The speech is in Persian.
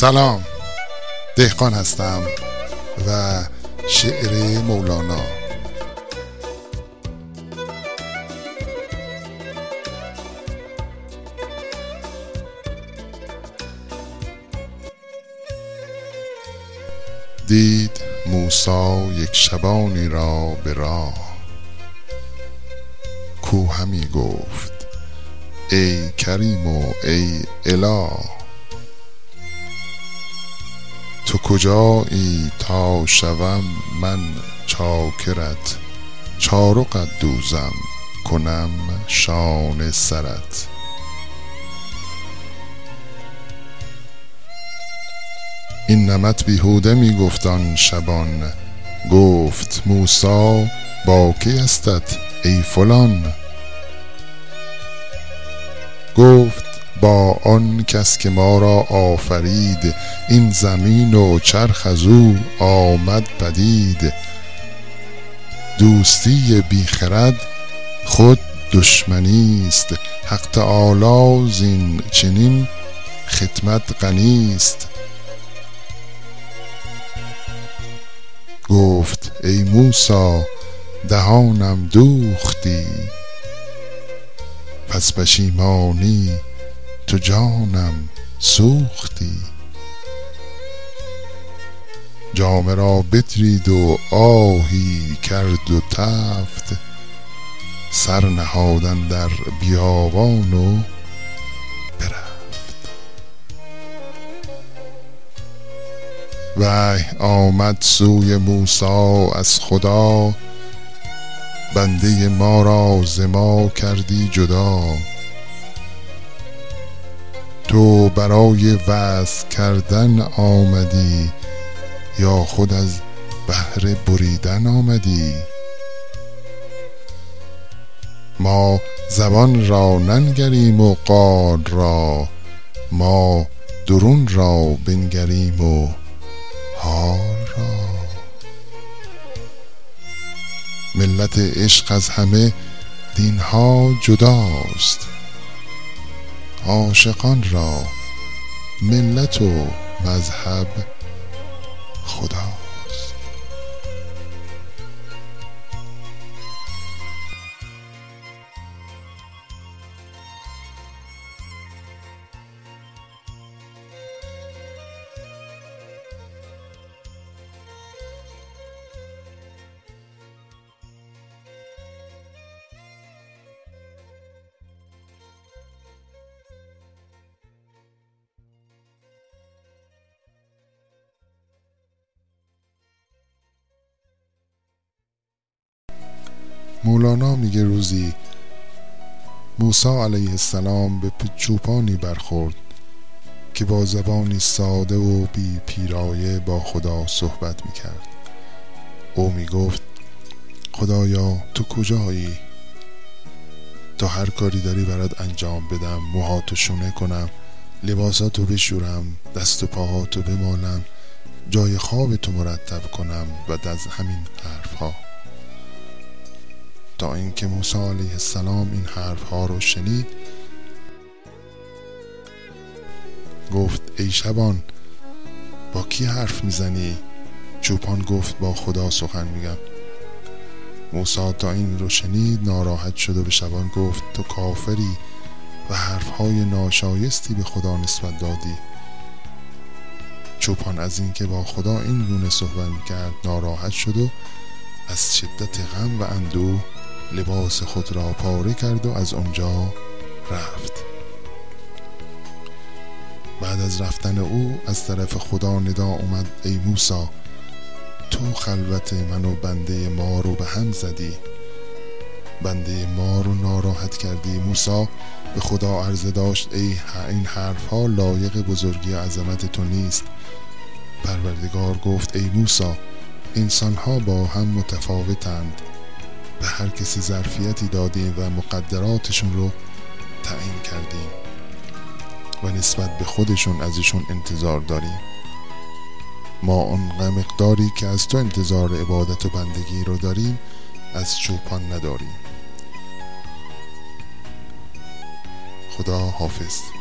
سلام. دهقان هستم و شعر مولانا. دید موسا یک شبانی را به راه. کو همی گفت ای کریم و ای اله. تو کجایی تا شوم من چاکرت چارقت دوزم کنم شانه سرت. این نمط بیهوده می گفت آن شبان گفت موسا با کی استت ای فلان؟ گفت با آن کس که ما را آفرید این زمین و چرخ از او آمد پدید. دوستی بیخرد خود دشمنی است. حق تعالی زین چنین خدمت غنی است. گفت ای موسی دهانم دوختی. پس پشیمانی تو جانم سوختی. جامه را بدرید و آهی کرد و تفت. سر نهادن در بیابان و برفت. وحی آمد سوی موسی از خدا. بنده ما را ز ما کردی جدا. تو برای وصل کردن آمدی یا خود از بهر بریدن آمدی؟ ما زبان را ننگریم و قال را ما درون را بنگریم و حال را. ملت عشق از همه دینها جداست. عاشقان را ملت و مذهب خداست مولانا میگه روزی موسی علیه السلام به چوپانی برخورد که با زبانی ساده و بی پیرایه با خدا صحبت می‌کرد. او می‌گفت خدایا تو کجایی؟ تا هر کاری داری برات انجام بدم موهاتو شونه کنم لباساتو بشورم دست و پاهاتو بمالم جای خوابتو مرتب کنم و از همین حرفها. تا اینکه موسی علیه السلام این حرف ها رو شنید. گفت ای شبان با کی حرف می‌زنی؟ چوپان گفت با خدا سخن میگم. موسی تا این رو شنید ناراحت شد و به شبان گفت تو کافری و حرفهای ناشایستی به خدا نسبت دادی. چوپان از اینکه با خدا این گونه صحبت می‌کرد ناراحت شد و از شدت غم و اندوه لباس خود را پاره کرد و از آنجا رفت. بعد از رفتن او از طرف خدا ندا اومد. ای موسا تو خلوت من و بنده ما رو به هم زدی. بنده ما رو ناراحت کردی موسا به خدا عرضه داشت ای این حرف ها لایق بزرگی عظمت تو نیست. پروردگار گفت ای موسا انسان ها با هم متفاوتند. به هر کسی ظرفیتی دادیم و مقدراتشون رو تعیین کردیم و نسبت به خودشون ازشون انتظار داریم. ما اون مقداری که از تو انتظار عبادت و بندگی رو داریم از چوپان نداریم. خدا حافظ.